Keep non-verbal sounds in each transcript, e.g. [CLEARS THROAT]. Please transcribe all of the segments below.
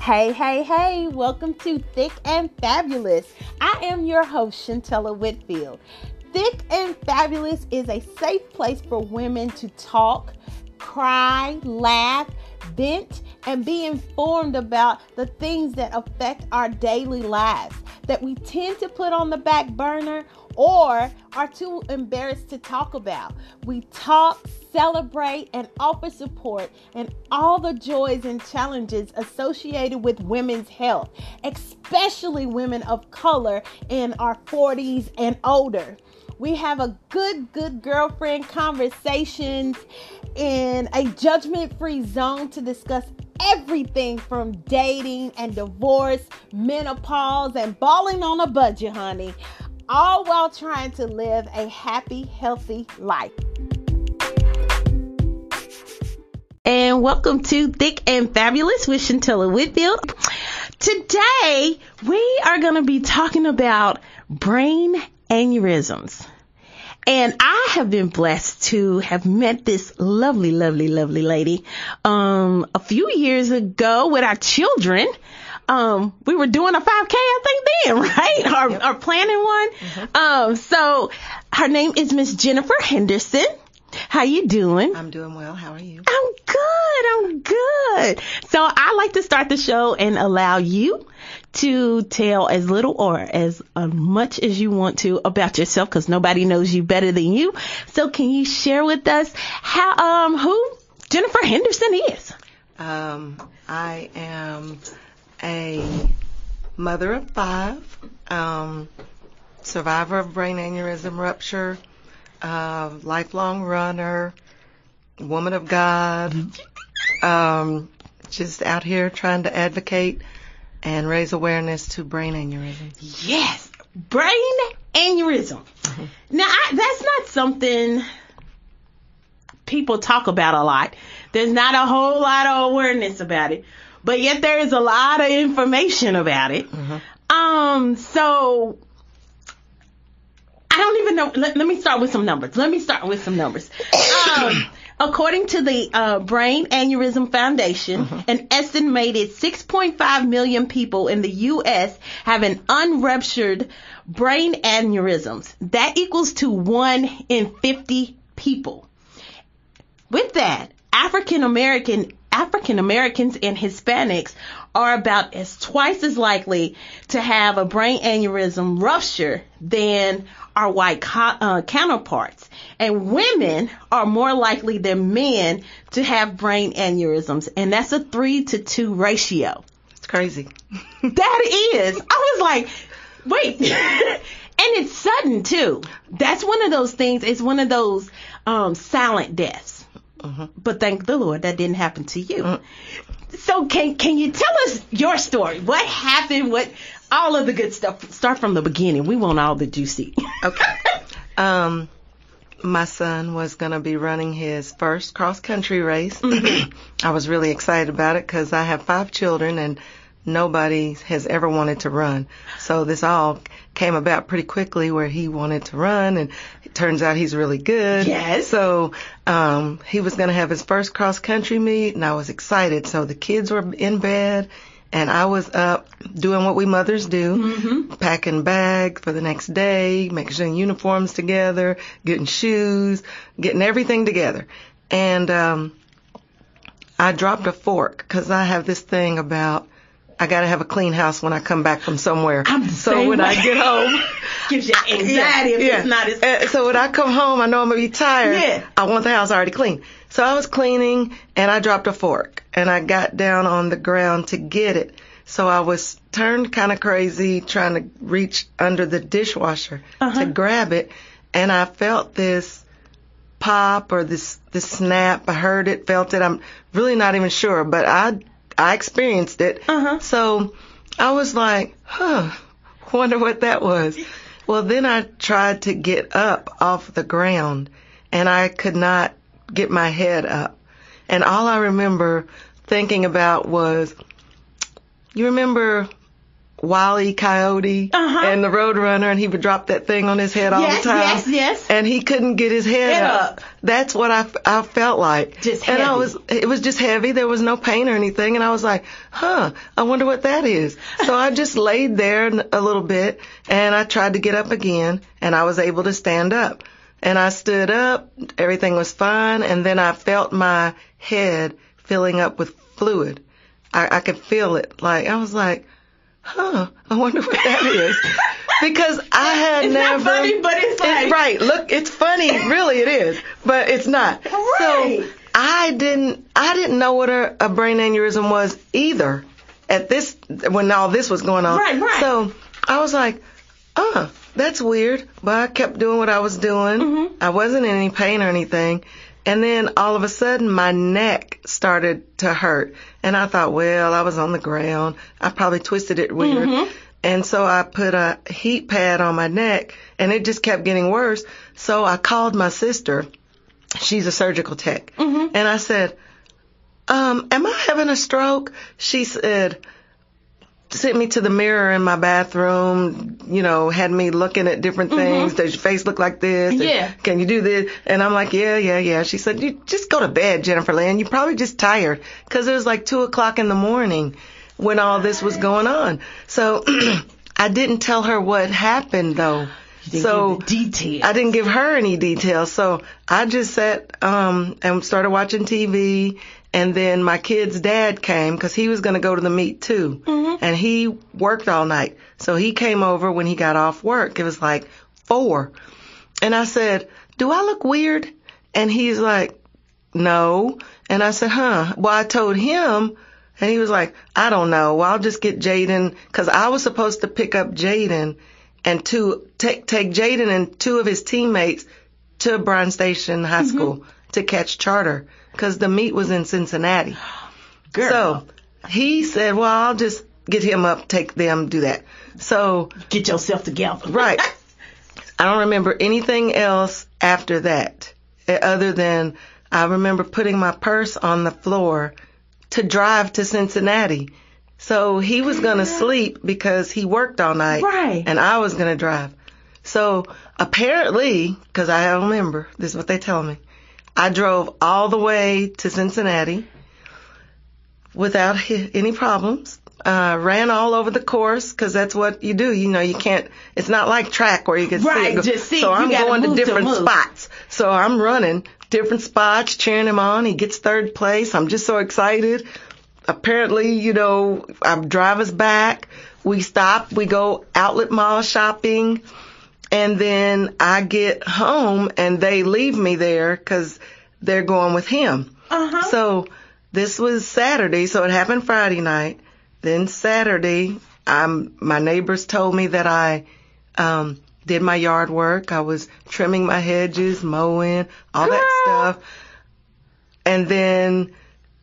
Hey, hey, hey, welcome to Thick and Fabulous. I am your host, Shuntella Whitfield. Thick and Fabulous is a safe place for women to talk, cry, laugh, vent, and be informed about the things that affect our daily lives that we tend to put on the back burner or are too embarrassed to talk about. We talk, celebrate, and offer support in all the joys and challenges associated with women's health, especially women of color in our 40s and older. We have a good, good girlfriend conversations in a judgment free zone to discuss everything from dating and divorce, menopause, and balling on a budget, honey, all while trying to live a happy, healthy life. And welcome to Thick and Fabulous with Shuntella Whitfield. Today, we are going to be talking about brain aneurysms. And I have been blessed to have met this lovely, lovely, lovely lady um, a few years ago with our children. Um, we were doing a 5K, I think then, [LAUGHS] right? Or, yep. or planning one. Mm-hmm. Um, so her name is Miss Jennifer Henderson. How you doing? I'm doing well. How are you? I'm good. I'm good. So I like to start the show and allow you to tell as little or as uh, much as you want to about yourself because nobody knows you better than you. So can you share with us how um who Jennifer Henderson is? Um, I am a mother of five, um, survivor of brain aneurysm rupture, uh, lifelong runner, woman of God, um, just out here trying to advocate and raise awareness to brain aneurysm. Yes, brain aneurysm. Mm-hmm. Now, I, that's not something people talk about a lot. There's not a whole lot of awareness about it, but yet there is a lot of information about it. Mm-hmm. Um, so I don't even know. Let, let, me start with some numbers. Let me start with some numbers. Um, [COUGHS] According to the uh, Brain Aneurysm Foundation, mm-hmm. an estimated 6.5 million people in the U.S. have an unruptured brain aneurysms. That equals to one in 50 people. With that, African American African Americans and Hispanics are about as twice as likely to have a brain aneurysm rupture than our white co- uh, counterparts. And women are more likely than men to have brain aneurysms. And that's a three to two ratio. It's crazy. [LAUGHS] that is. I was like, wait. [LAUGHS] and it's sudden too. That's one of those things. It's one of those um, silent deaths. Uh-huh. But thank the Lord that didn't happen to you. Uh-huh. So can can you tell us your story? What happened? What all of the good stuff? Start from the beginning. We want all the juicy. Okay. [LAUGHS] um, my son was going to be running his first cross country race. Mm-hmm. [CLEARS THROAT] I was really excited about it because I have five children and nobody has ever wanted to run. So this all came about pretty quickly where he wanted to run and it turns out he's really good. Yes. So, um, he was going to have his first cross country meet and I was excited. So the kids were in bed and I was up doing what we mothers do, mm-hmm. packing bags for the next day, making sure uniforms together, getting shoes, getting everything together. And um, I dropped a fork because I have this thing about I gotta have a clean house when I come back from somewhere. I'm the so when way. I get home, [LAUGHS] gives you anxiety yeah, if yeah. it's not as. Uh, so when I come home, I know I'm gonna be tired. Yeah. I want the house already clean. So I was cleaning and I dropped a fork and I got down on the ground to get it. So I was turned kind of crazy trying to reach under the dishwasher uh-huh. to grab it. And I felt this pop or this, this snap. I heard it, felt it. I'm really not even sure, but I, I experienced it. Uh-huh. So I was like, huh, wonder what that was. Well, then I tried to get up off the ground and I could not get my head up. And all I remember thinking about was, you remember E. Coyote Uh-huh. and the Roadrunner, and he would drop that thing on his head all Yes, the time. yes, yes. And he couldn't get his head, Head up. up. That's what I, I felt like. Just and I was, it was just heavy. There was no pain or anything. And I was like, huh, I wonder what that is. So I [LAUGHS] just laid there a little bit and I tried to get up again and I was able to stand up. And I stood up, everything was fine, and then I felt my head filling up with fluid. I, I could feel it. Like, I was like, huh, I wonder what that is. Because I had It's never. not funny, but it's like right. Look, it's funny. Really, it is, but it's not. Right. So I didn't. I didn't know what a, a brain aneurysm was either. At this, when all this was going on. Right, right. So I was like, uh, that's weird. But I kept doing what I was doing. Mm-hmm. I wasn't in any pain or anything. And then all of a sudden my neck started to hurt. And I thought, well, I was on the ground. I probably twisted it weird. Mm-hmm. And so I put a heat pad on my neck and it just kept getting worse. So I called my sister. She's a surgical tech. Mm-hmm. And I said, um, am I having a stroke? She said, sent me to the mirror in my bathroom, you know, had me looking at different things. Does your face look like this? And Mm-hmm. Yeah. Can you do this? And I'm like, yeah, yeah, yeah. She said, you just go to bed, Jennifer Lynn. You're probably just tired. Cause it was like two o'clock in the morning when all this was going on. So [CLEARS THROAT] I didn't tell her what happened though. so. I didn't give her any details. So I just sat um and started watching TV and then my kid's dad came cuz he was going to go to the meet too. Mm-hmm. And he worked all night. So he came over when he got off work. It was like 4. And I said, "Do I look weird?" And he's like, "No." And I said, "Huh." Well, I told him and he was like, "I don't know. Well, I'll just get Jaden cuz I was supposed to pick up Jaden and two take take Jaden and two of his teammates to Bryan Station High mm-hmm. School to catch charter because the meet was in Cincinnati. Girl. So he said, "Well, I'll just get him up, take them, do that." So get yourself together. right, [LAUGHS] I don't remember anything else after that, eh, other than I remember putting my purse on the floor to drive to Cincinnati. So he was gonna sleep because he worked all night, Right. and I was gonna drive. So apparently, because I don't remember, this is what they tell me. I drove all the way to Cincinnati without any problems. Uh, ran all over the course because that's what you do. You know, you can't. It's not like track where you can Right, see. go- just see. So I'm going to to different move. spots. So I'm running different spots, cheering him on. He gets third place. I'm just so excited. Apparently, you know, I drive us back. We stop. We go outlet mall shopping. And then I get home and they leave me there because they're going with him. Uh-huh. So this was Saturday, so it happened Friday night. Then Saturday, um, my neighbors told me that I um, did my yard work. I was trimming my hedges, mowing, all that stuff. And then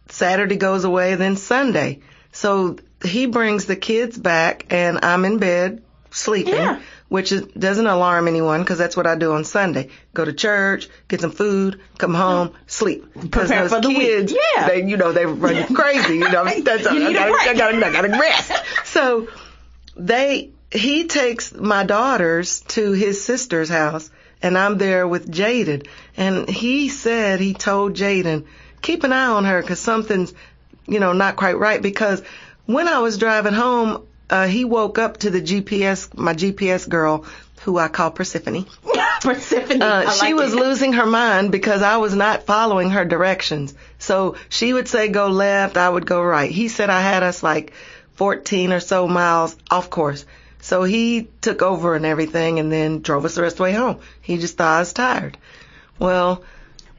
Saturday goes away, then Sunday. So he brings the kids back, and I'm in bed sleeping, Yeah. Which is, doesn't alarm anyone because that's what I do on Sunday. Go to church, get some food, come home, sleep. Because Prepare those for the week. kids, Yeah. they, you know, they run you crazy. You know, [LAUGHS] that's, You I, gotta. I, gotta, I gotta rest. [LAUGHS] So they, he takes my daughters to his sister's house, and I'm there with Jaden. And he said he told Jaden, keep an eye on her because something's, you know, not quite right. Because when I was driving home, uh, he woke up to the GPS, my GPS girl, who I call Persephone. [LAUGHS] Persephone. Uh, I she like was it. losing her mind because I was not following her directions. So she would say go left, I would go right. He said I had us like 14 or so miles off course. So he took over and everything and then drove us the rest of the way home. He just thought I was tired. Well,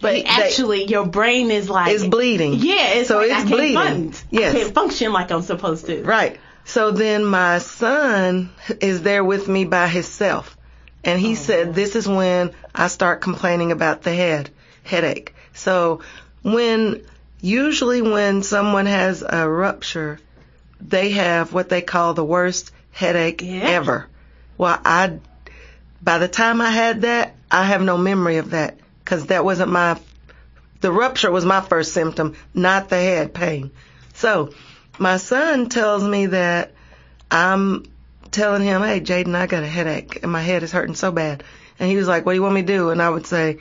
But they- actually, your brain is like it's bleeding. Yeah, it's so like it's I can't bleeding. Function. Yes. I can't function like I'm supposed to. Right. So then my son is there with me by himself. And he oh, said, this is when I start complaining about the head, headache. So when, usually when someone has a rupture, they have what they call the worst headache Yeah. ever. Well, I, by the time I had that, I have no memory of that because that wasn't my, the rupture was my first symptom, not the head pain. So my son tells me that I'm telling him, "Hey, Jaden, I got a headache and my head is hurting so bad," and he was like, "What do you want me to do?" And I would say,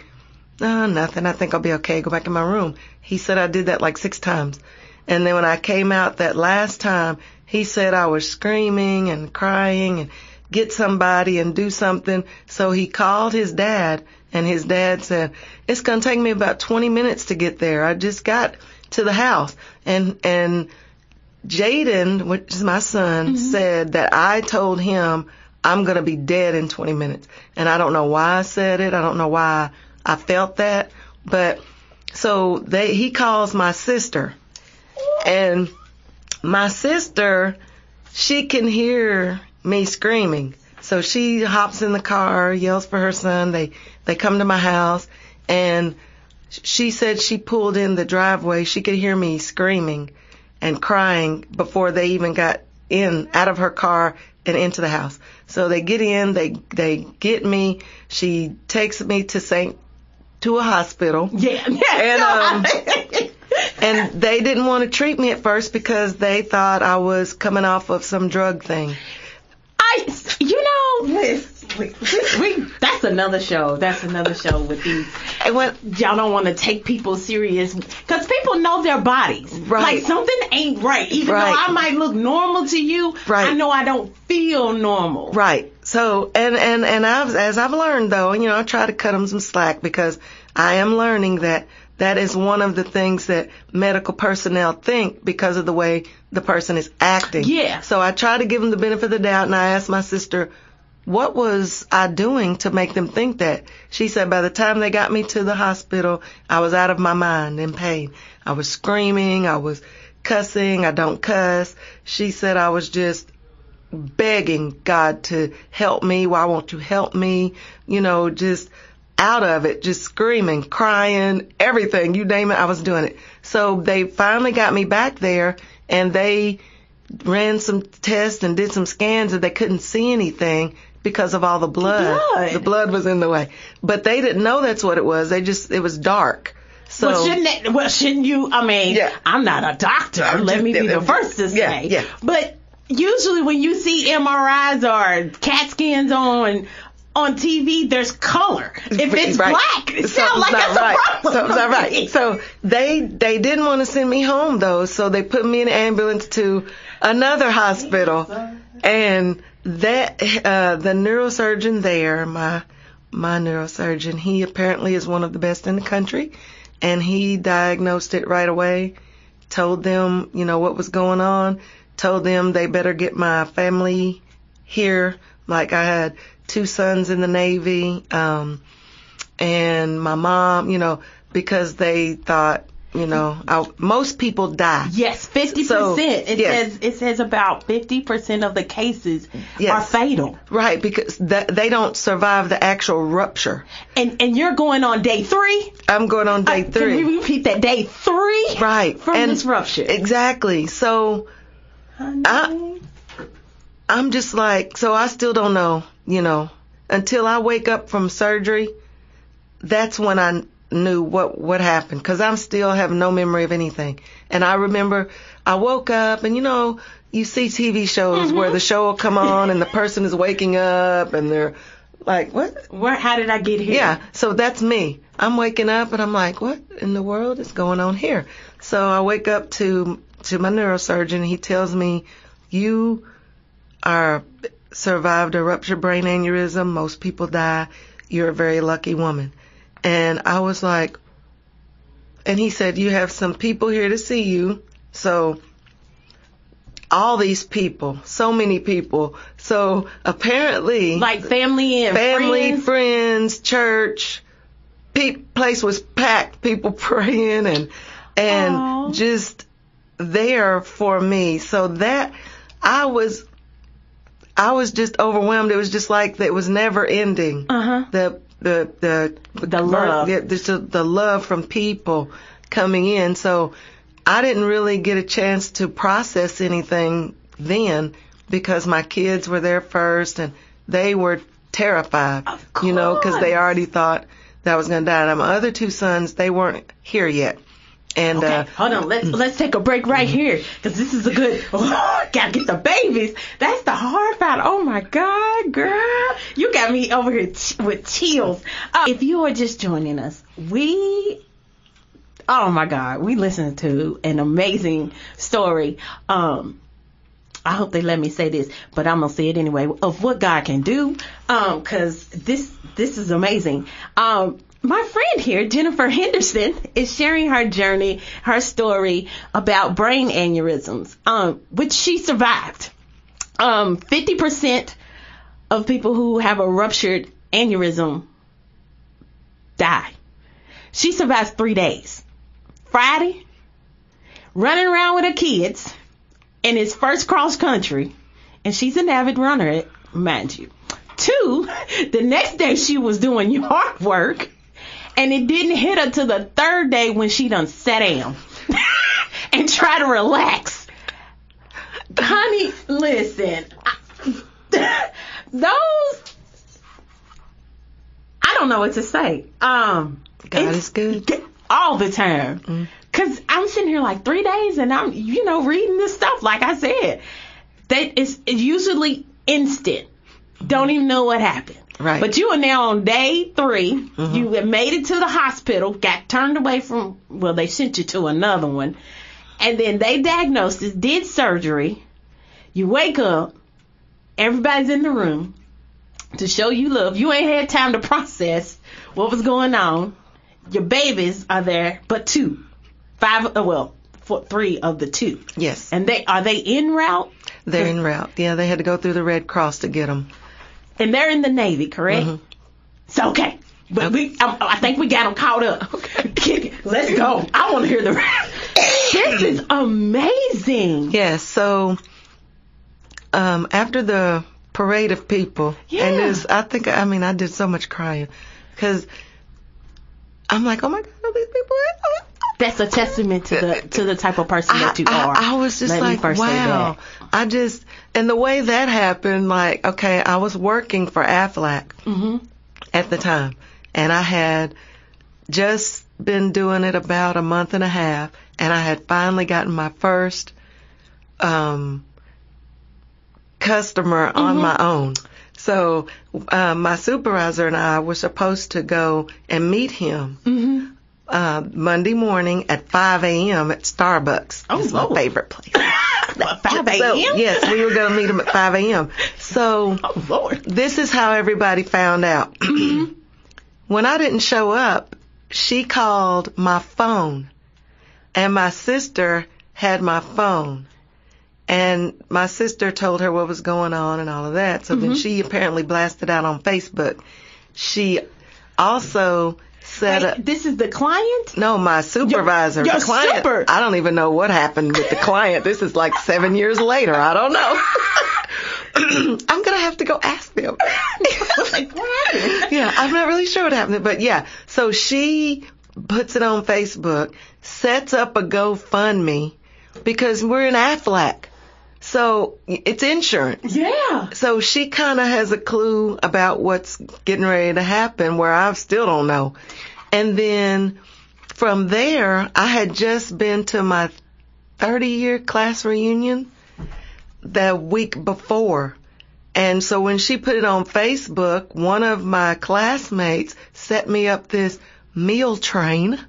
"No, nothing. I think I'll be okay. Go back in my room." He said I did that like six times, and then when I came out that last time, he said I was screaming and crying and get somebody and do something. So he called his dad, and his dad said, "It's gonna take me about 20 minutes to get there. I just got to the house." And and Jaden, which is my son, mm-hmm. said that I told him I'm gonna be dead in 20 minutes, and I don't know why I said it. I don't know why I felt that, but so they he calls my sister, and my sister, she can hear me screaming. So she hops in the car, yells for her son. They they come to my house and she said she pulled in the driveway. She could hear me screaming and crying before they even got in out of her car and into the house. So they get in, they they get me. She takes me to St. to a hospital. Yeah, [LAUGHS] yeah. And, um, [LAUGHS] And they didn't want to treat me at first because they thought I was coming off of some drug thing. I, you know, this, we, [LAUGHS] we, that's another show. That's another show with these. And when Y'all don't want to take people serious because people know their bodies. Right. Like something ain't right. Even Right. though I might look normal to you, Right. I know I don't feel normal. Right. So, and, and, and I've, as I've learned though, you know, I try to cut them some slack because I am learning that that is one of the things that medical personnel think because of the way the person is acting. Yeah. So I try to give them the benefit of the doubt and I ask my sister, what was I doing to make them think that? She said by the time they got me to the hospital, I was out of my mind in pain. I was screaming, I was cussing, I don't cuss. She said I was just begging God to help me. Why won't you help me? You know, just out of it, just screaming, crying, everything, you name it, I was doing it. So they finally got me back there and they ran some tests and did some scans and they couldn't see anything because of all the blood. Blood. The blood was in the way. But they didn't know that's what it was. They just, it was dark. So well, shouldn't that, well, shouldn't you? I mean, Yeah. I'm not a doctor. Let me be the first to Yeah, say. yeah. But usually when you see MRIs or CAT scans on on TV, there's color. If it's Right. black, it sounds like it's right. a problem. Something's not right. [LAUGHS] So they they didn't want to send me home though, so they put me in an ambulance to another hospital, and that uh, the neurosurgeon there, my my neurosurgeon, he apparently is one of the best in the country, and he diagnosed it right away, told them you know what was going on, told them they better get my family here. Like I had two sons in the Navy, um, and my mom, you know, because they thought, you know, I, most people die. Yes, fifty So, percent. It yes. says it says about fifty percent of the cases Yes. are fatal. Right, because th- they don't survive the actual rupture. And and you're going on day three. I'm going on day three. Can we repeat that? Day three. right. From and this rupture. Exactly. So I- I'm just like, so I still don't know, you know, until I wake up from surgery, that's when I knew what, what happened. Cause I'm still have no memory of anything. And I remember I woke up and you know, you see TV shows where mm-hmm. the show will come on and the person is waking up and they're like, what? Where? How did I get here? Yeah, so that's me. I'm waking up and I'm like, what in the world is going on here? So I wake up to to my neurosurgeon. He tells me, you are survived a ruptured brain aneurysm. Most people die. You're a very lucky woman. And I was like, and he said, you have some people here to see you. So all these people, so many people. So apparently, Like family and family, friends. friends, church. Pe- place was packed. People [LAUGHS] praying and and Aw. just there for me. So that I was I was just overwhelmed. It was just like that was never ending. Uh huh. The the the The love. just the, the love from people coming in. So I didn't really get a chance to process anything then because my kids were there first and they were terrified. You know, because they already thought that I was going to die. Now my other two sons, they weren't here yet. And Okay, uh, hold on. Let's let's take a break right here because this is a good. [LAUGHS] gotta get the babies. That's the hard part. Oh my God, girl, you got me over here ch- with chills. Uh, if you are just joining us, we. Oh my God, we listened to an amazing story. Um, I hope they let me say this, but I'm gonna say it anyway of what God can do. Um, cause this this is amazing. Um, my friend here, Jennifer Henderson, is sharing her journey, her story about brain aneurysms, um, which she survived. Um, 50% of people who have a ruptured aneurysm die. She survives three days. Friday, running around with her kids in his first cross country, and she's an avid runner, mind you. Two, the next day she was doing yard work, and it didn't hit her till the third day when she done sat down [LAUGHS] and try to relax. Honey, listen, I- [LAUGHS] those I don't know what to say. Um, God is good. all the time. Cause I'm sitting here like three days and I'm, you know, reading this stuff. Like I said, that is usually instant. Don't even know what happened. Right. But you are now on day 3 You have made it to the hospital, got turned away from, well, they sent you to another one. And then they diagnosed it, did surgery. You wake up, everybody's in the room to show you love. You ain't had time to process what was going on. Your babies are there, but two, five, uh, well, four, three of the two. Yes, And they are they en route? they're en route. Yeah, they had to go through the Red Cross to get them. And they're in the Navy, correct? Mm-hmm. So okay, but we, I, I think we got them caught up. Okay, [LAUGHS] let's go. I want to hear the rest. [LAUGHS] this is amazing. Yes, so um, after the parade of people, Yeah. and this, I think, I mean, I did so much crying because I'm like, oh my God, all these people. That's a testament to the to the type of person that you I, are. I, was just Let like, wow. I just, and the way that happened, like, okay, I was working for Aflac Mhm. at the time, and I had just been doing it about a month and a half, and I had finally gotten my first um, customer on Mm-hmm. my own. So um, my supervisor and I were supposed to go and meet him Mm-hmm. Uh, Monday morning at 5 a.m. at Starbucks. Oh, it's my Lord. favorite place. [LAUGHS] Five So, a.m. yes, we were going to meet him at 5 a.m. So [LAUGHS] Oh Lord. this is how everybody found out. [CLEARS THROAT] when I didn't show up, she called my phone, and my sister had my phone. And my sister told her what was going on and all of that. So then she apparently blasted out on Facebook. She also set up. Wait, this is the client. No, my supervisor, your the client. super- I don't even know what happened with the client. This is like seven years later. I don't know. [CLEARS THROAT] I'm gonna have to go ask them. [LAUGHS] like what happened? yeah, I'm not really sure what happened, but yeah. So she puts it on Facebook, sets up a GoFundMe because we're in Aflac, so it's insurance. Yeah. So she kind of has a clue about what's getting ready to happen where I still don't know. And then from there, I had just been to my 30 year class reunion the week before. And so when she put it on Facebook, one of my classmates set me up this meal train.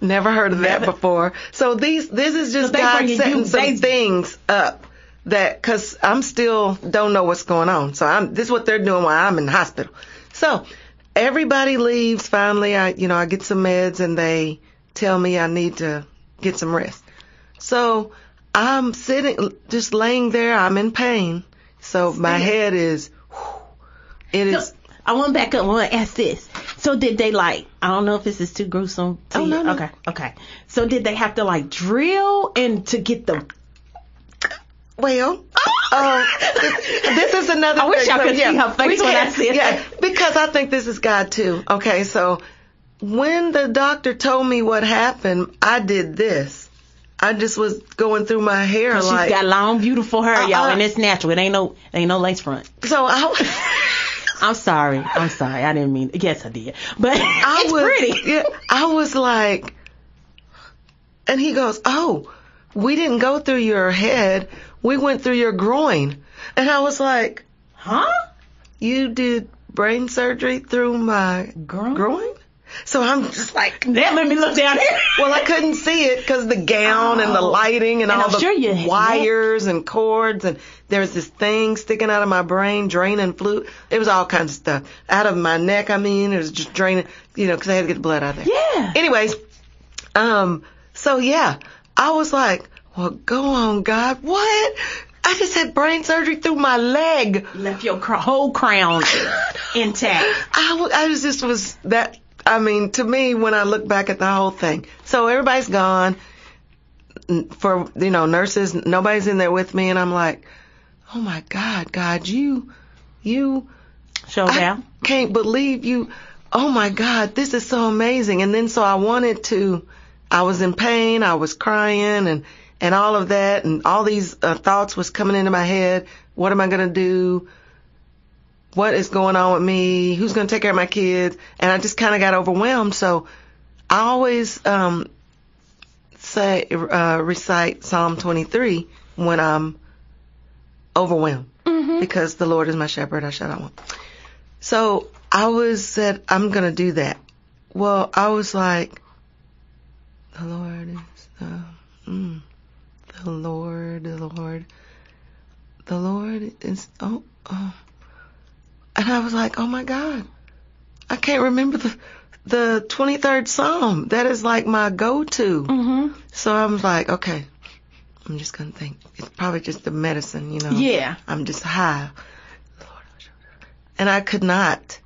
Never heard of that Never- before. So these, this is just they God setting you- some they- things up that, cause I'm still don't know what's going on. So I'm, this is what they're doing while I'm in the hospital. So everybody leaves. Finally, I, you know, I get some meds and they tell me I need to get some rest. So I'm sitting, just laying there. I'm in pain. So my head is, it is, So, I want to back up. I want to ask this. So did they like? I don't know if this is too gruesome. To Oh, no, no. Okay. Okay. So did they have to like drill and to get the? Well, uh, this is another thing. I wish thing. y'all So, could see yeah, her face when I can't- said yeah, because I think this is God too. Okay, so when the doctor told me what happened, I did this. I just was going through my hair She's like, she's got long, beautiful hair, y'all, Uh-uh. and it's natural. It ain't no, ain't no lace front. so I, [LAUGHS] [LAUGHS] I'm sorry. I'm sorry. I didn't mean. It. Yes, I did. But [LAUGHS] I it's was, pretty. Yeah, I was like, And he goes, oh, we didn't go through your head. We went through your groin. And I was like, Huh? you did brain surgery through my Groin? groin? So I'm just like, That made me look down here. well, I couldn't see it because the gown and the Oh. lighting and, And all I'm the sure wires and cords and there's this thing sticking out of my brain, draining fluid. It was all kinds of stuff out of my neck. I mean, it was just draining, you know, because I had to get the blood out of there. Yeah. Anyways, um, so yeah, I was like, well, go on, God. What? I just had brain surgery through my leg. Left your cr- whole crown [LAUGHS] intact. I, w- I was just was that. I mean, to me, when I look back at the whole thing, so everybody's gone. For you know, nurses, nobody's in there with me, and I'm like, oh my God, God, you, you, Show down. can't believe you. Oh my God, this is so amazing. And then so I wanted to, I was in pain, I was crying and, and all of that and all these uh, thoughts was coming into my head. What am I going to do? What is going on with me? Who's going to take care of my kids? And I just kind of got overwhelmed. So I always, um, say, uh, recite Psalm 23 when I'm overwhelmed Mm-hmm. because the Lord is my shepherd, I shall not want. So I was said, I'm gonna do that. Well, I was like, the Lord is the, mm, the Lord, the Lord, the Lord is, oh, oh. And I was like, oh my God, I can't remember the, the 23rd Psalm. That is like my go-to. Mm-hmm. So I was like, okay, I'm just gonna think. It's probably just the medicine, you know. Yeah. I'm just high. And I could not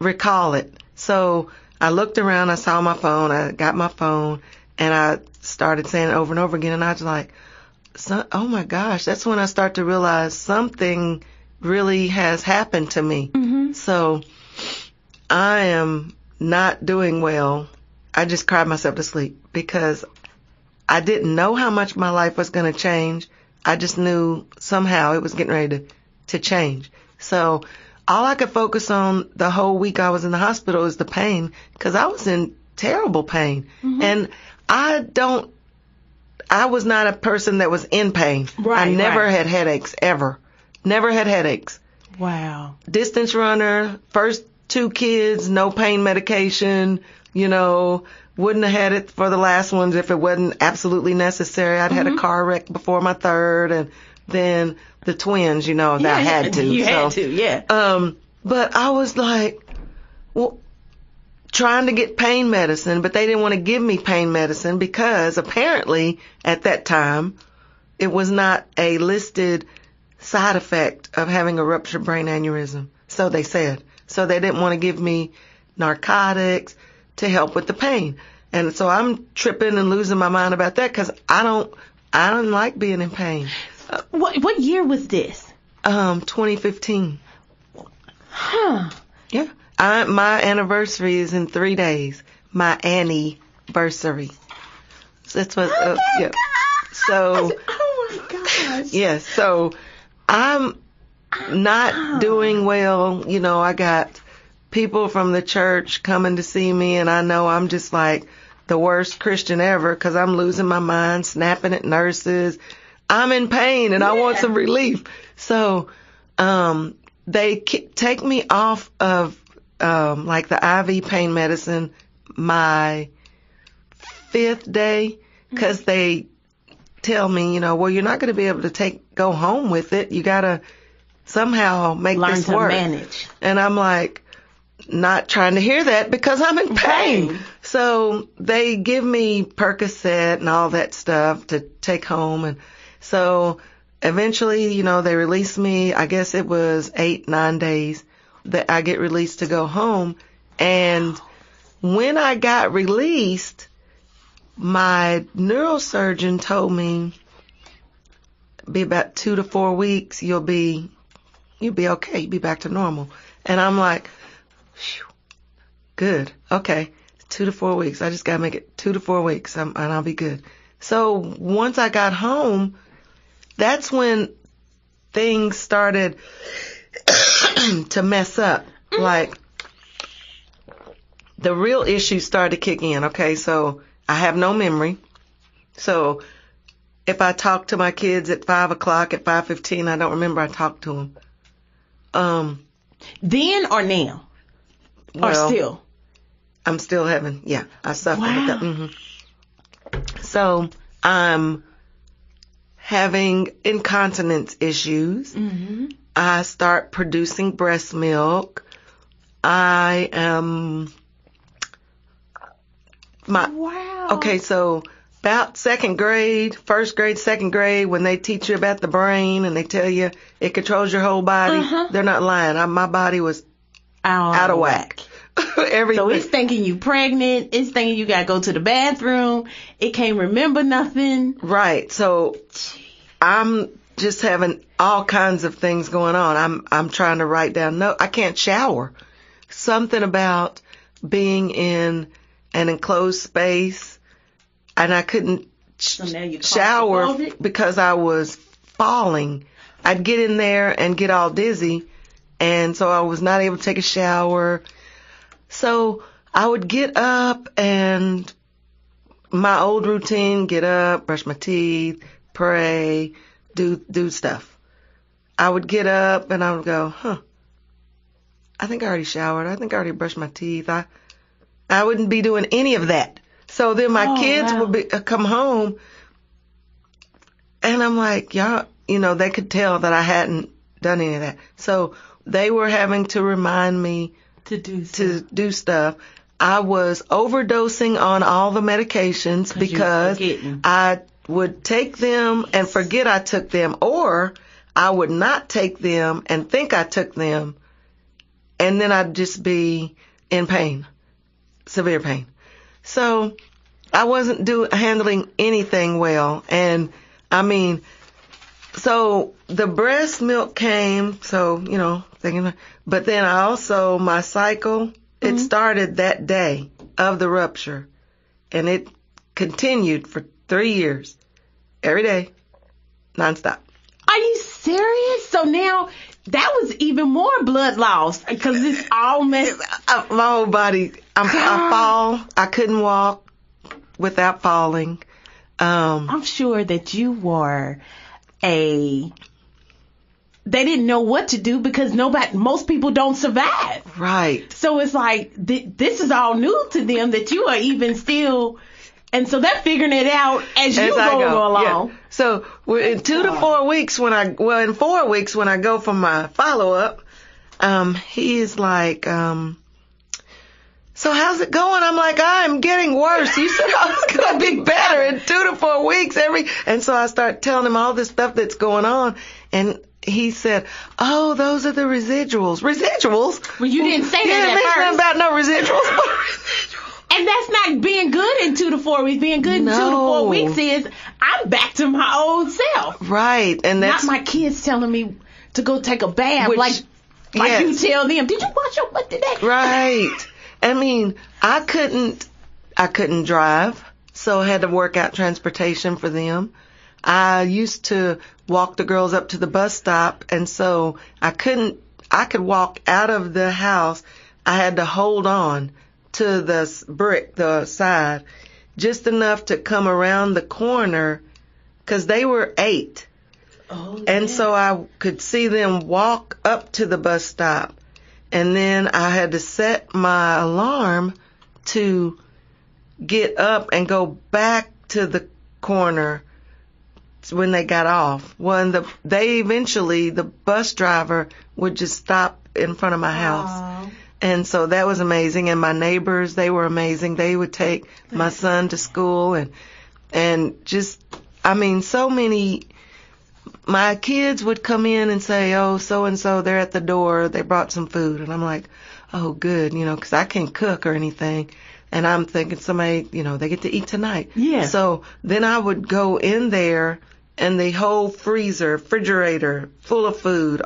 recall it. So I looked around, I saw my phone, I got my phone, and I started saying it over and over again, and I was like, so, oh my gosh, that's when I start to realize something really has happened to me. Mm-hmm. So I am not doing well. I just cried myself to sleep because I didn't know how much my life was going to change. I just knew somehow it was getting ready to, to change. So all I could focus on the whole week I was in the hospital is the pain because I was in terrible pain. And I don't, I was not a person that was in pain. Right, I never right. had headaches ever. Never had headaches Wow. distance runner, first two kids, no pain medication, you know, wouldn't have had it for the last ones if it wasn't absolutely necessary. I'd had Mm-hmm. a car wreck before my third and then the twins, you know, that I had to. [LAUGHS] You so, had to, yeah. Um, but I was like, well, trying to get pain medicine, but they didn't want to give me pain medicine because apparently at that time it was not a listed side effect of having a ruptured brain aneurysm. So they said. So they didn't want to give me narcotics to help with the pain. And so I'm tripping and losing my mind about that because I don't, I don't like being in pain. Uh, what what year was this? Um, 2015. Huh. Yeah. I, my anniversary is in three days. My anniversary. So that's what, uh, yeah. So, [LAUGHS] Oh my gosh. yes, so I'm not doing well. You know, I got people from the church coming to see me and I know I'm just like the worst Christian ever because I'm losing my mind, snapping at nurses. I'm in pain and I want some relief. So, um, they take me off of, um, like the IV pain medicine my fifth day because they tell me, you know, well, you're not going to be able to take, go home with it. You got to somehow make Learn this work. manage. And I'm like, not trying to hear that because I'm in pain. Pain. So they give me Percocet and all that stuff to take home. And so eventually, you know, they release me. I guess it was eight, nine days that I get released to go home. And when I got released, my neurosurgeon told me be about two to four weeks, you'll be, you'll be okay. You'll be back to normal. And I'm like, good. Okay. Two to four weeks. I just gotta make it two to four weeks um, and I'll be good. So once I got home, that's when things started [CLEARS THROAT] to mess up. Like the real issues started to kick in. Okay. So I have no memory. So if I talk to my kids at five o'clock, at five fifteen, I don't remember I talked to them. Um, Then or now? or still? I'm still having, yeah, I suffer with that. Wow. hmm So I'm having incontinence issues. Mm-hmm. I start producing breast milk. I am my Wow. okay, so about second grade, first grade, second grade, when they teach you about the brain and they tell you it controls your whole body, Uh-huh. they're not lying. I, my body was Out, out of whack. [LAUGHS] Everything. So it's thinking you pregnant. It's thinking you gotta go to the bathroom. It can't remember nothing. Right. So I'm just having all kinds of things going on. I'm I'm trying to write down no I can't shower. Something about being in an enclosed space and I couldn't sh- So shower because I was falling. I'd get in there and get all dizzy and so I was not able to take a shower. So I would get up and my old routine, get up, brush my teeth, pray, do do stuff. I would get up and I would go, huh. I think I already showered. I think I already brushed my teeth. I I wouldn't be doing any of that. So then my Oh, kids wow. would be uh, come home and I'm like, y'all, you know, they could tell that I hadn't done any of that. So they were having to remind me To do to do stuff. I was overdosing on all the medications 'Cause because. I would take them and forget I took them or I would not take them and think I took them and then I'd just be in pain, severe pain. So I wasn't do handling anything well and I mean so the breast milk came, so, you know, thinking, but then I also, my cycle, it mm-hmm. started that day of the rupture and it continued for three years, every day, nonstop. Are you serious? So now that was even more blood loss because it's all messed. I, [LAUGHS] my whole body, I'm, I [GASPS] fall, I couldn't walk without falling. Um, I'm sure that you were a. They didn't know what to do because nobody, most people don't survive. right. So it's like th- this is all new to them that you are even still, and so they're figuring it out as you As go, go, along. Yeah. So we're in two to four weeks when I well in four weeks when I go for my follow up, um, he is like, um, so how's it going? I'm like, I'm getting worse. You said I was gonna be better in two to four weeks every and so I start telling him all this stuff that's going on and he said, "Oh, those are the residuals. Residuals? Well, you didn't say that didn't at first. about no residuals. [LAUGHS] [LAUGHS] And that's not being good in two to four weeks. Being good in two to four weeks is I'm back to my old self. Right, and that's not my kids telling me to go take a bath Which- like like yes. you tell them. Did you wash your butt today? Right. I mean, I couldn't, I couldn't drive, so I had to work out transportation for them. I used to walk the girls up to the bus stop, and so I couldn't, I could walk out of the house. I had to hold on to the brick, the side, just enough to come around the corner, cause they were eight. Oh, And so I could see them walk up to the bus stop. And then I had to set my alarm to get up and go back to the corner when they got off. When the they eventually the bus driver would just stop in front of my house. And so that was amazing. And my neighbors, they were amazing. They would take my son to school and, and just, I mean, so many, my kids would come in and say, oh, so and so, they're at the door. They brought some food. And I'm like, oh, good, you know, cause I can't cook or anything. And I'm thinking somebody, you know, they get to eat tonight. Yeah. So then I would go in there and the whole freezer, refrigerator full of food,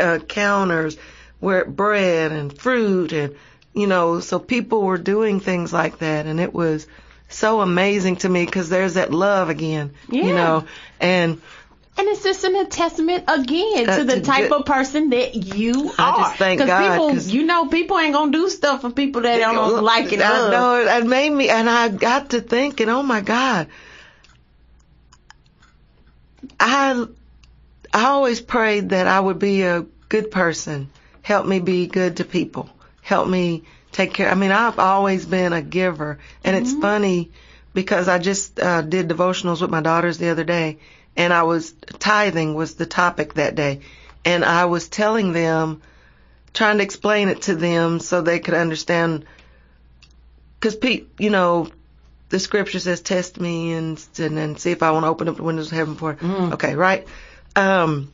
uh, counters where bread and fruit and you know so people were doing things like that and it was so amazing to me because there's that love again Yeah. you know and And it's just an testament again Uh, to the to type of person that you I are. just thank God, people, 'cause- you know, people ain't gonna do stuff for people that don't like it. I know it made me and I got to thinking oh my God I I always prayed that I would be a good person. Help me be good to people. Help me take care. I mean, I've always been a giver, and it's funny because I just uh, did devotionals with my daughters the other day, and I was tithing was the topic that day, and I was telling them, trying to explain it to them so they could understand. Because Pete, you know, the scripture says, "Test me and and then see if I want to open up the windows of heaven for." it." Okay, right. Um,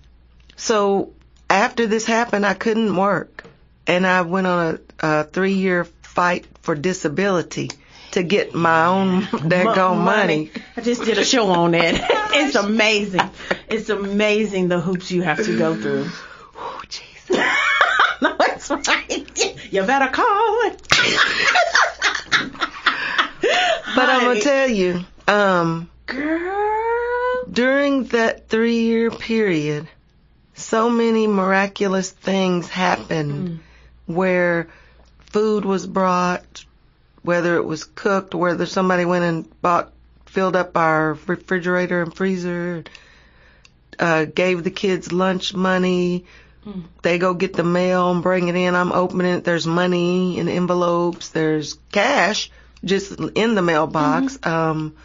so after this happened, I couldn't work, and I went on a, a three-year fight for disability to get my own [LAUGHS] daggone Mo- money. I just did a show on that. [LAUGHS] it's amazing. It's amazing the hoops you have to go through. Oh, Jesus. [LAUGHS] no, it's right. You better call it. But I'm gonna tell you, um, girl. during that three-year period, so many miraculous things happened where food was brought, whether it was cooked, whether somebody went and bought, filled up our refrigerator and freezer, uh, gave the kids lunch money. They go get the mail and bring it in. I'm opening it. There's money in envelopes. There's cash just in the mailbox. Um,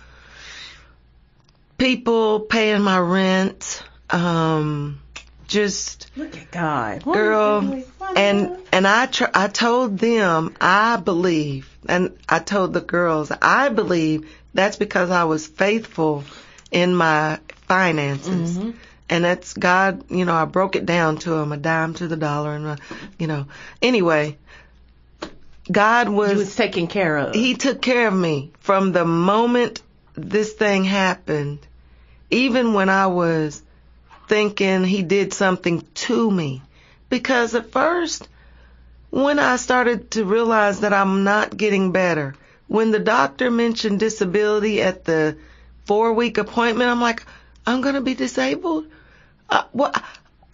people paying my rent. Um, just Look at God. girl and and I tr- I told them I believe and I told the girls I believe that's because I was faithful in my finances. And that's God you know I broke it down to them a dime to the dollar and uh, you know. Anyway God was he was taken care of. he took care of me from the moment this thing happened, even when I was thinking he did something to me. Because at first, when I started to realize that I'm not getting better, when the doctor mentioned disability at the four week appointment, I'm like, I'm going to be disabled? Uh, what?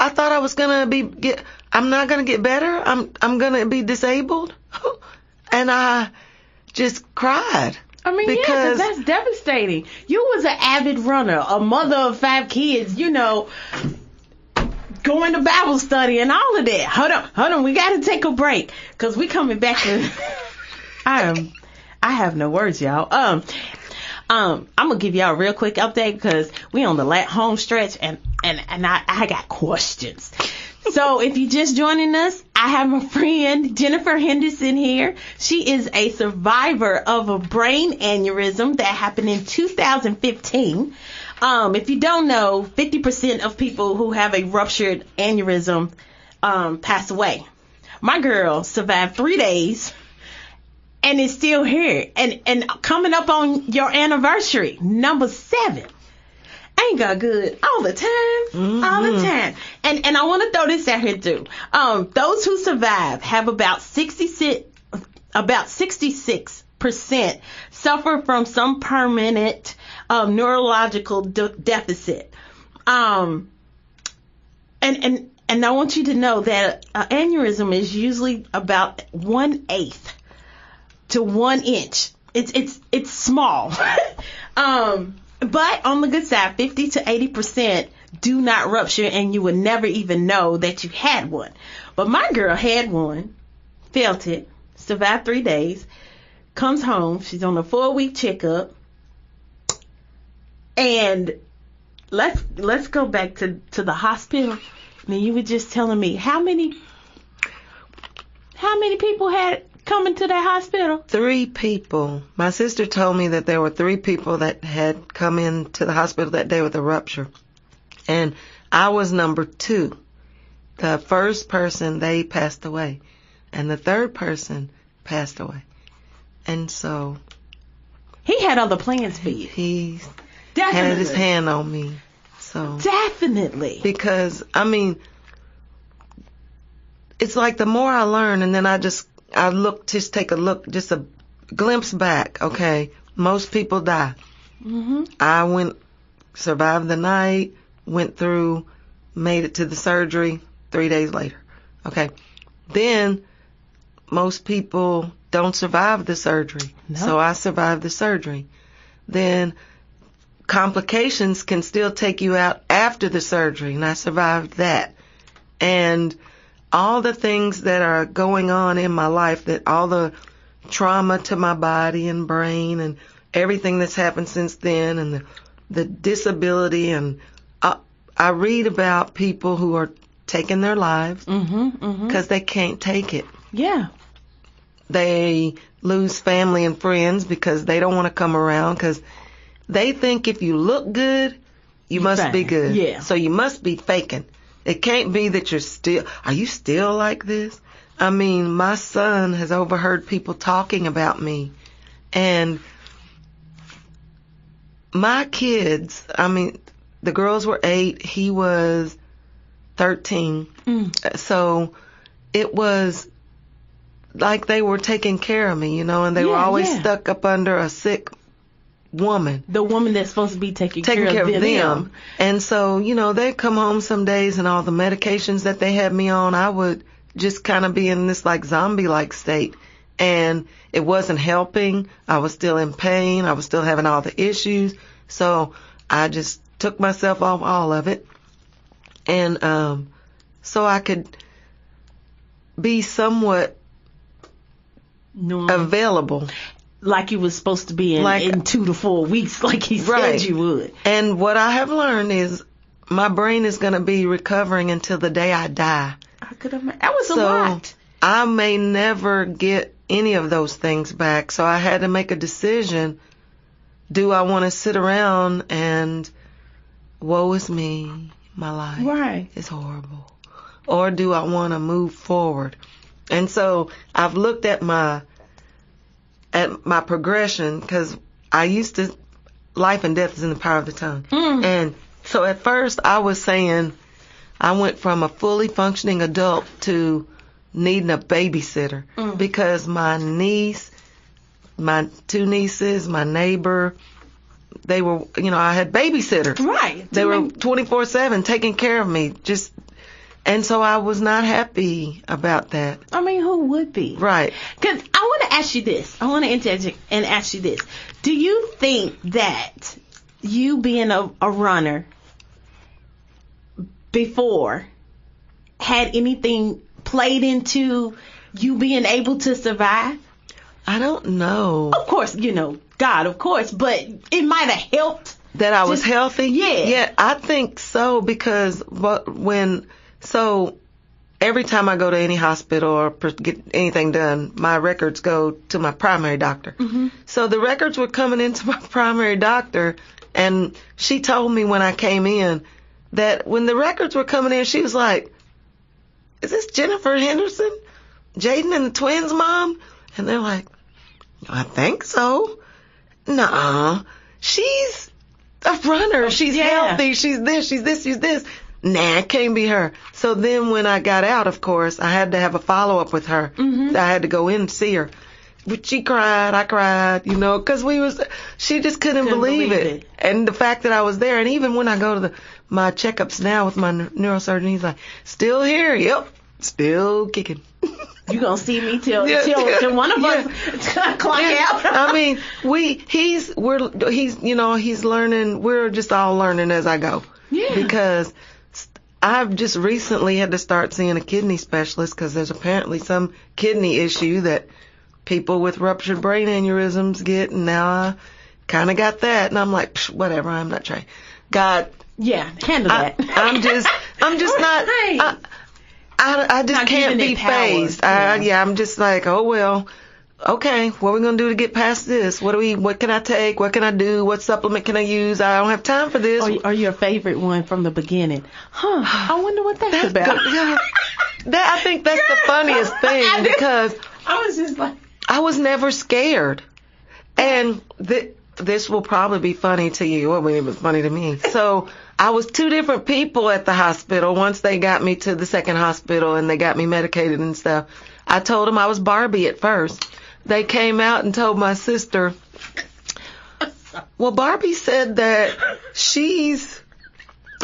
I thought I was gonna be get. I'm not gonna get better. I'm I'm gonna be disabled, [LAUGHS] and I just cried. I mean, yeah, 'cause because that's devastating. You was an avid runner, a mother of five kids, you know, going to Bible study and all of that. Hold on, hold on, we got to take a break because we coming back to. [LAUGHS] I am, I have no words, y'all. Um, um, I'm gonna give y'all a real quick update because we on the home stretch and and and I I got questions. So if you're just joining us, I have my friend Jennifer Henderson here. She is a survivor of a brain aneurysm that happened in 2015. Um, if you don't know, 50% of people who have a ruptured aneurysm um, pass away. My girl survived three days and is still here and and coming up on your anniversary, number seven. Ain't got good all the time, all the time. And and I want to throw this out here too. Um, those who survive have about 66, about 66 percent suffer from some permanent um, neurological de- deficit. Um, and and and I want you to know that uh, aneurysm is usually about one eighth to one inch. It's it's it's small. [LAUGHS] um, but on the good side, fifty to eighty percent do not rupture, and you would never even know that you had one. But my girl had one, felt it, survived three days, comes home. She's on a four week checkup, and let's let's go back to to the hospital. Now you were just telling me how many how many people had come to that hospital? Three people. My sister told me that there were three people that had come into the hospital that day with a rupture. And I was number two. The first person, they passed away. And the third person passed away. And so He had other plans for you. he Definitely. had his hand on me. So Definitely. because I mean, it's like the more I learn, and then I just I look just take a look, just a glimpse back. Okay, most people die. hmm I went, survived the night, went through, made it to the surgery three days later. Okay, then most people don't survive the surgery, No. so I survived the surgery. Then complications can still take you out after the surgery, and I survived that. And all the things that are going on in my life, that all the trauma to my body and brain and everything that's happened since then and the, the disability and I, I read about people who are taking their lives because Mm-hmm. Mm-hmm. they can't take it. Yeah. They lose family and friends because they don't want to come around because they think if you look good, you You're must be good. Yeah. So you must be faking. It can't be that you're still, are you still like this? I mean, my son has overheard people talking about me and my kids, I mean, the girls were eight, he was 13. Mm. So it was like they were taking care of me, you know, and they were always yeah. stuck up under a sick woman The woman that's supposed to be taking, taking care, care of them. And so, you know, they'd come home some days and all the medications that they had me on, I would just kind of be in this like zombie like state. And it wasn't helping. I was still in pain. I was still having all the issues. So I just took myself off all of it. And, um, so I could be somewhat No, available. Like you was supposed to be in, Like- in two to four weeks, [LAUGHS] like he Right. said you would. And what I have learned is my brain is going to be recovering until the day I die. I could have. That was a So lot. I may never get any of those things back. So I had to make a decision. Do I want to sit around and woe is me, my life Right. is horrible? Or do I want to move forward? And so I've looked at my at my progression because I used to life and death is in the power of the tongue. Mm. And so at first I was saying I went from a fully functioning adult to needing a babysitter Mm. because my niece, my two nieces, my neighbor, they were, you know, I had babysitters. Right. They were 24/7 taking care of me just and so I was not happy about that. I mean, who would be? Right. Because I want to ask you this. I want to interject and ask you this. Do you think that you being a, a runner before had anything played into you being able to survive? I don't know Of course, you know, God, of course, but it might have helped. that I was Just- healthy. yeah. Yeah, I think so because when so every time I go to any hospital or get anything done, my records go to my primary doctor. Mm-hmm. So the records were coming into [LAUGHS] my primary doctor, and she told me when I came in that when the records were coming in, she was like, "Is this Jennifer Henderson, Jaden and the twins' mom?" And they're like, "I think so." Nuh-uh. She's a runner. She's Yeah. healthy. She's this. She's this. She's this. Nah, it can't be her. So then when I got out, of course, I had to have a follow up with her. Mhm. I had to go in and see her. But she cried, I cried, you know, cause we was, she just couldn't, Couldn't believe, believe it. it. And the fact that I was there, and even when I go to the, my checkups now with my neurosurgeon, he's like, still here, yep, still kicking. You gonna see me till [LAUGHS] Yeah. till, till one of Yeah. us [LAUGHS] clock Yeah, out. I mean, we he's we're he's you know he's learning. We're just all learning as I go. Yeah. Because I've just recently had to start seeing a kidney specialist because there's apparently some kidney issue that people with ruptured brain aneurysms get, and now I kind of got that, and I'm like, Psh, whatever. I'm not trying. God, yeah, handle I, that. I'm just I'm just [LAUGHS] not. Right. I, I, I just Not can't be phased. I, Yeah. yeah, I'm just like, oh well, okay, what are we gonna do to get past this? What do we? What can I take? What can I do? What supplement can I use? I don't have time for this. or, or your favorite one from the beginning. Huh. I wonder what that's, That's about. Yeah. That I think that's the [LAUGHS] funniest thing because I was just like, I was never scared, and th- this will probably be funny to you. Well, it was funny to me. So I was two different people at the hospital. Once they got me to the second hospital and they got me medicated and stuff, I told them I was Barbie at first. They came out and told my sister, well, Barbie said that she's,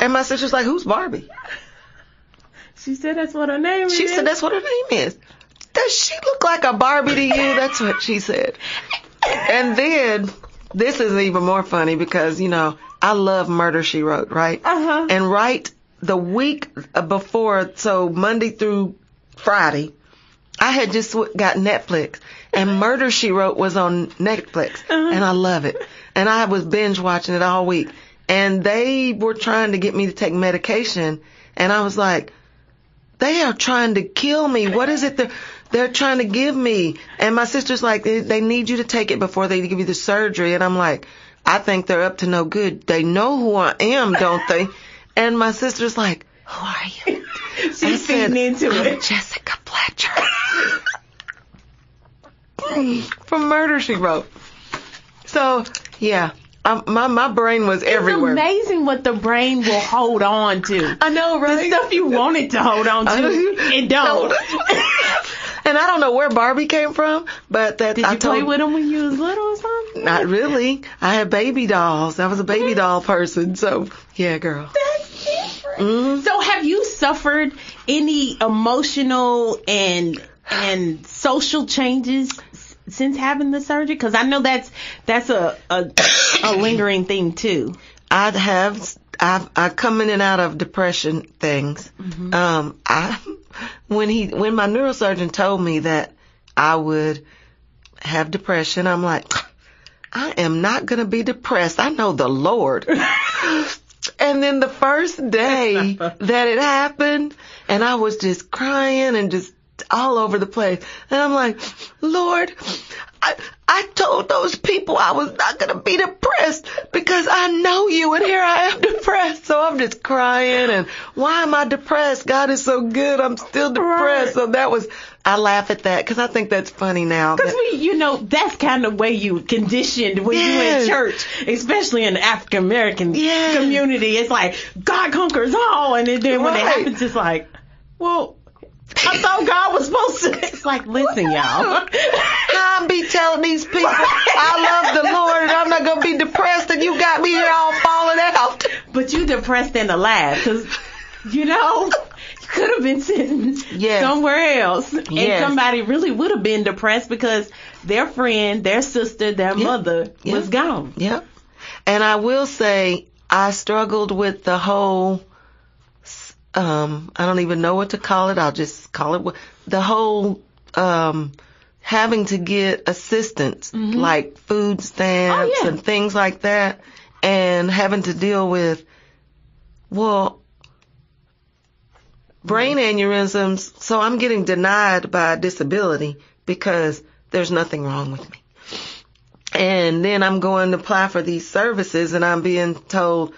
and my sister's like, who's Barbie? she said that's what her name She is. She said that's what her name is. Does she look like a Barbie to you? That's what she said. And then this is even more funny because you know I love Murder She Wrote, right? Uh-huh. And right the week before, so Monday through Friday, I had just got Netflix, and [LAUGHS] Murder She Wrote was on Netflix, Uh-huh. and I love it. And I was binge watching it all week, and they were trying to get me to take medication, and I was like, they are trying to kill me. What is it they're, they're trying to give me? And my sister's like, they, they need you to take it before they give you the surgery. And I'm like, I think they're up to no good. They know who I am, don't they? [LAUGHS] And my sister's like, who are you? [LAUGHS] She's I said, feeding into I'm it. Jessica Fletcher. [LAUGHS] From Murder She Wrote. So, yeah, um, my, my brain was everywhere. It's amazing what the brain will hold on to. I know, The right? stuff you want it to hold on to, [LAUGHS] it don't. and I don't know where Barbie came from, but that Did I you told play with them when you was little or something? Not really. I had baby dolls. I was a baby doll person. So, yeah, girl. That's different. Mhm. So have you suffered any emotional and and social changes since having the surgery? Because I know that's that's a, a a [COUGHS] lingering thing too. I have I've I come in and out of depression things. Um I when he when my neurosurgeon told me that I would have depression, I'm like I am not going to be depressed. I know the Lord. [LAUGHS] and then the first day that it happened and I was just crying and just all over the place. And I'm like, Lord, I, I told those people I was not going to be depressed because I know you and here I am [LAUGHS] depressed. So I'm just crying and why am I depressed? God is so good. I'm still depressed. Right. So that was, I laugh at that because I think that's funny now. Because we, you know, that's kind of way you conditioned when Yes. you in church, especially in the African American Yes. community. It's like God conquers all, and then, then when it happens, it's like, well, I thought God was supposed to. It's like, listen, y'all. I'm be telling these people I love the Lord and I'm not gonna be depressed and you got me here all falling out. But you depressed and alive, because you know you could have been sitting Yes. somewhere else, and Yes. somebody really would have been depressed because their friend, their sister, their mother Yeah. was gone. Yep. And I will say I struggled with the whole um I don't even know what to call it. I'll just call it the whole um having to get assistance like food stamps Oh, yeah. and things like that and having to deal with well brain aneurysms so I'm getting denied by disability because there's nothing wrong with me. And then I'm going to apply for these services and I'm being told,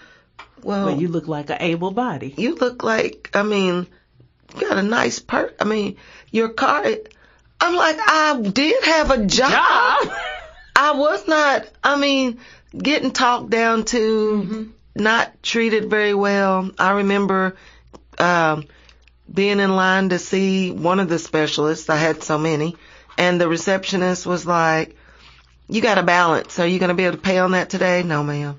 well, But you look like an able body. you look like, I mean, you got a nice per, I mean, your car, I'm like, I did have a job. Job. I was not, I mean, getting talked down to, not treated very well. I remember, um, being in line to see one of the specialists. I had so many. And the receptionist was like, you got a balance. Are you going to be able to pay on that today? No, ma'am.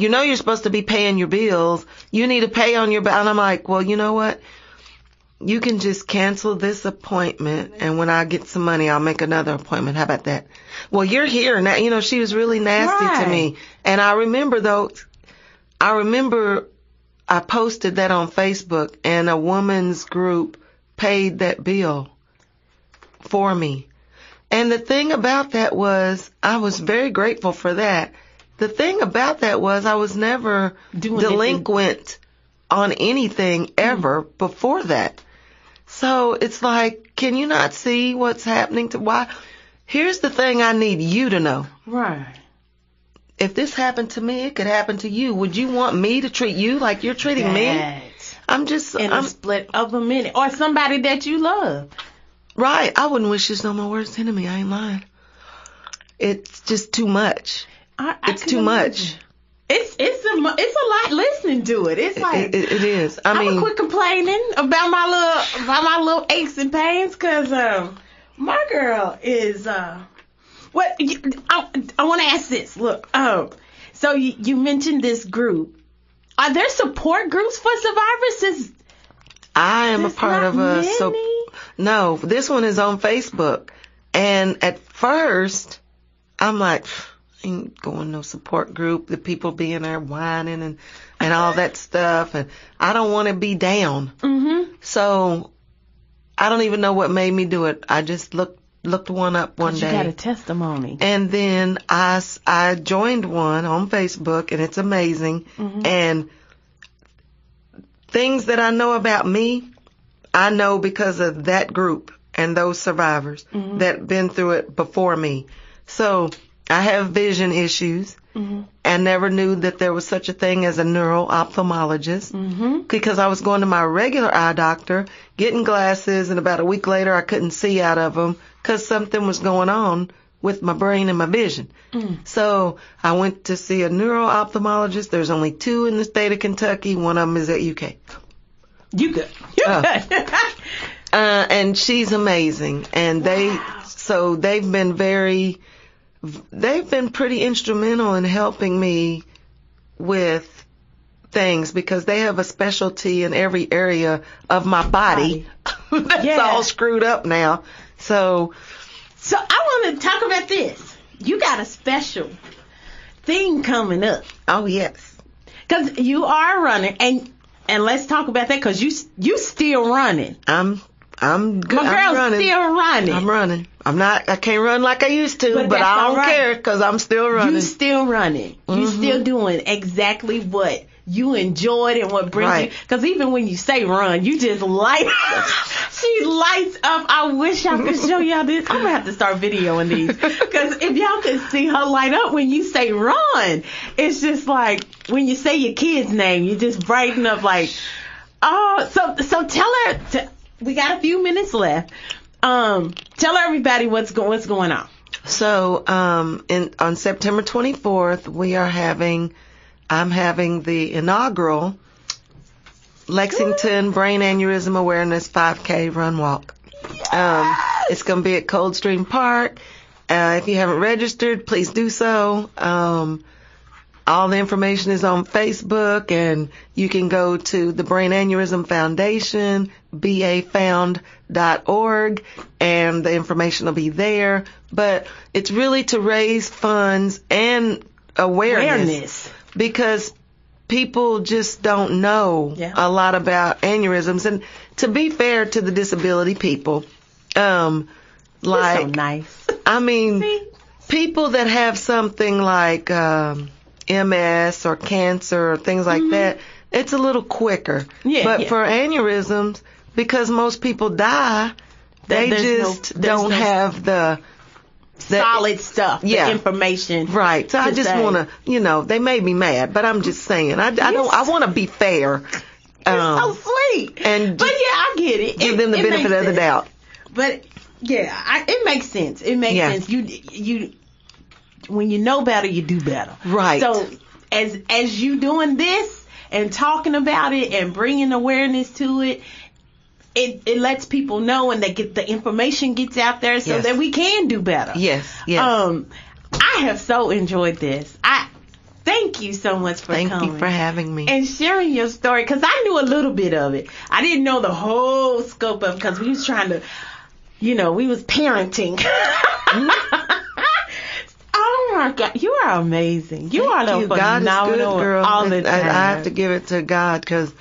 You know you're supposed to be paying your bills. You need to pay on your bill. And I'm like, well, you know what? You can just cancel this appointment and when I get some money, I'll make another appointment. How about that? Well, you're here now. You know, she was really nasty Right. to me. And I remember though, I remember I posted that on Facebook and a woman's group paid that bill for me. And the thing about that was I was very grateful for that. The thing about that was I was never Doing anything. delinquent on anything mm-hmm. ever before that. So it's like, can you not see what's happening to why? Here's the thing I need you to know. Right. If this happened to me, it could happen to you. Would you want me to treat you like you're treating me? I'm just, In I'm, a split of a minute. Or somebody that you love. right. I wouldn't wish this on my worst enemy. I ain't lying. It's just too much. I, I It's too much. It's it's a it's a lot listening to it. It's like It, it, it is. I I'm mean, gonna quit complaining about my little about my little aches and pains because um my girl is uh what I, I want to ask this. Look, um, so you, you mentioned this group. Are there support groups for survivors? Since I am a part of a. So, many? no, this one is on Facebook. And at first, I'm like, ain't going no support group. The people being there whining and and all that stuff, and I don't want to be down. Mm-hmm. So I don't even know what made me do it. I just looked looked one up one You day. got a testimony. And then I, s- I joined one on Facebook and it's amazing. And things that I know about me, I know because of that group and those survivors that been through it before me. So I have vision issues and never knew that there was such a thing as a neuro ophthalmologist Mm-hmm. because I was going to my regular eye doctor, getting glasses, and about a week later I couldn't see out of them because something was going on with my brain and my vision. So I went to see a neuro ophthalmologist. There's only two in the state of Kentucky. One of them is at UK. You good. You Oh. good. Uh, and she's amazing. And they, Wow. so they've been very, they've been pretty instrumental in helping me with things because they have a specialty in every area of my body. [LAUGHS] That's Yeah. all screwed up now. So, so I want to talk about this. You got a special thing coming up. oh yes. Cause you are running, and and let's talk about that. Cause you you still running. I'm, I'm good. My I'm girl's running. still running. I'm running. I'm not, I can't run like I used to, But but, I don't right. care because I'm still running. You still running. You Mhm. still doing exactly what you enjoyed and what brings Right. you. Because even when you say run, you just light. [LAUGHS] she lights up. I wish I could show y'all this. I'm gonna have to start videoing these because if y'all could see her light up when you say run, it's just like when you say your kid's name, you just brighten up like. Oh, so so tell her. T- we got a few minutes left. Um, tell everybody what's go- what's going on. So, um, in, on September 24th, we are having, I'm having the inaugural Lexington Brain Aneurysm Awareness 5K Run Walk. Um, it's going to be at Coldstream Park. Uh, if you haven't registered, please do so. Um, all the information is on Facebook, and you can go to the Brain Aneurysm Foundation, bafound.org, and the information will be there. But it's really to raise funds and awareness, Awareness. because people just don't know Yeah. a lot about aneurysms. And to be fair to the disability people, um, like so nice. I mean, people that have something like um, MS or cancer or things like that, it's a little quicker. Mm-hmm. Yeah, but yeah. for aneurysms, because most people die, they there's no- just there's don't no- have the, the Solid stuff. Yeah. The information. right. So I just want to, you know, they made me mad, but I'm just saying, I, I don't, I want to be fair. Um, so sweet. and but yeah, I get it. give It- them the benefit of the sense. doubt. But yeah, I, it makes sense. It makes Yeah. sense. You you when you know better, you do better. Right. So as as you doing this and talking about it and bringing awareness to it. It, it lets people know and they get the information gets out there so Yes. that we can do better. Yes, yes. Um, I have so enjoyed this. I thank you so much for Thank coming Thank you for having me. and sharing your story because I knew a little bit of it. I didn't know the whole scope of because we was trying to, you know, we was parenting. [LAUGHS] God, you are amazing. You are Thank the you. God is good, phenomenal girl. all the I, time. I have to give it to God because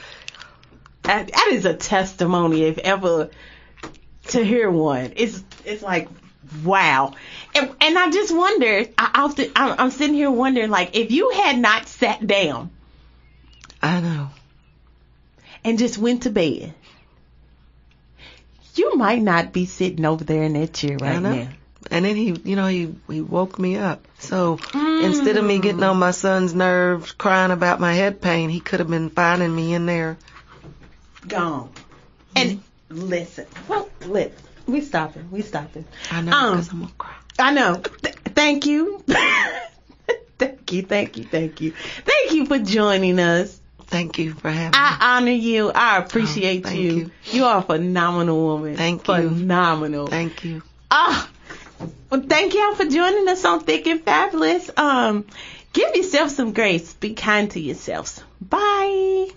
that, that is a testimony if ever to hear one. It's it's like wow. And, and I just wonder. I often I'm, I'm sitting here wondering like if you had not sat down I know. and just went to bed, you might not be sitting over there in that chair I right know. now. And then he, you know, he he woke me up. So instead of me getting on my son's nerves, crying about my head pain, he could have been finding me in there. Gone. And listen, well, listen. We stopping. We stopping. I know Um, because I'm gonna cry. I know. Th- thank you. [LAUGHS] thank you. Thank you. Thank you. Thank you for joining us. Thank you for having me. I honor you. I appreciate Oh, thank you. you. you. are a phenomenal woman. Thank you. Phenomenal. Thank you. Ah, well, thank y'all for joining us on Thick and Fabulous. Um, give yourself some grace. Be kind to yourselves. Bye.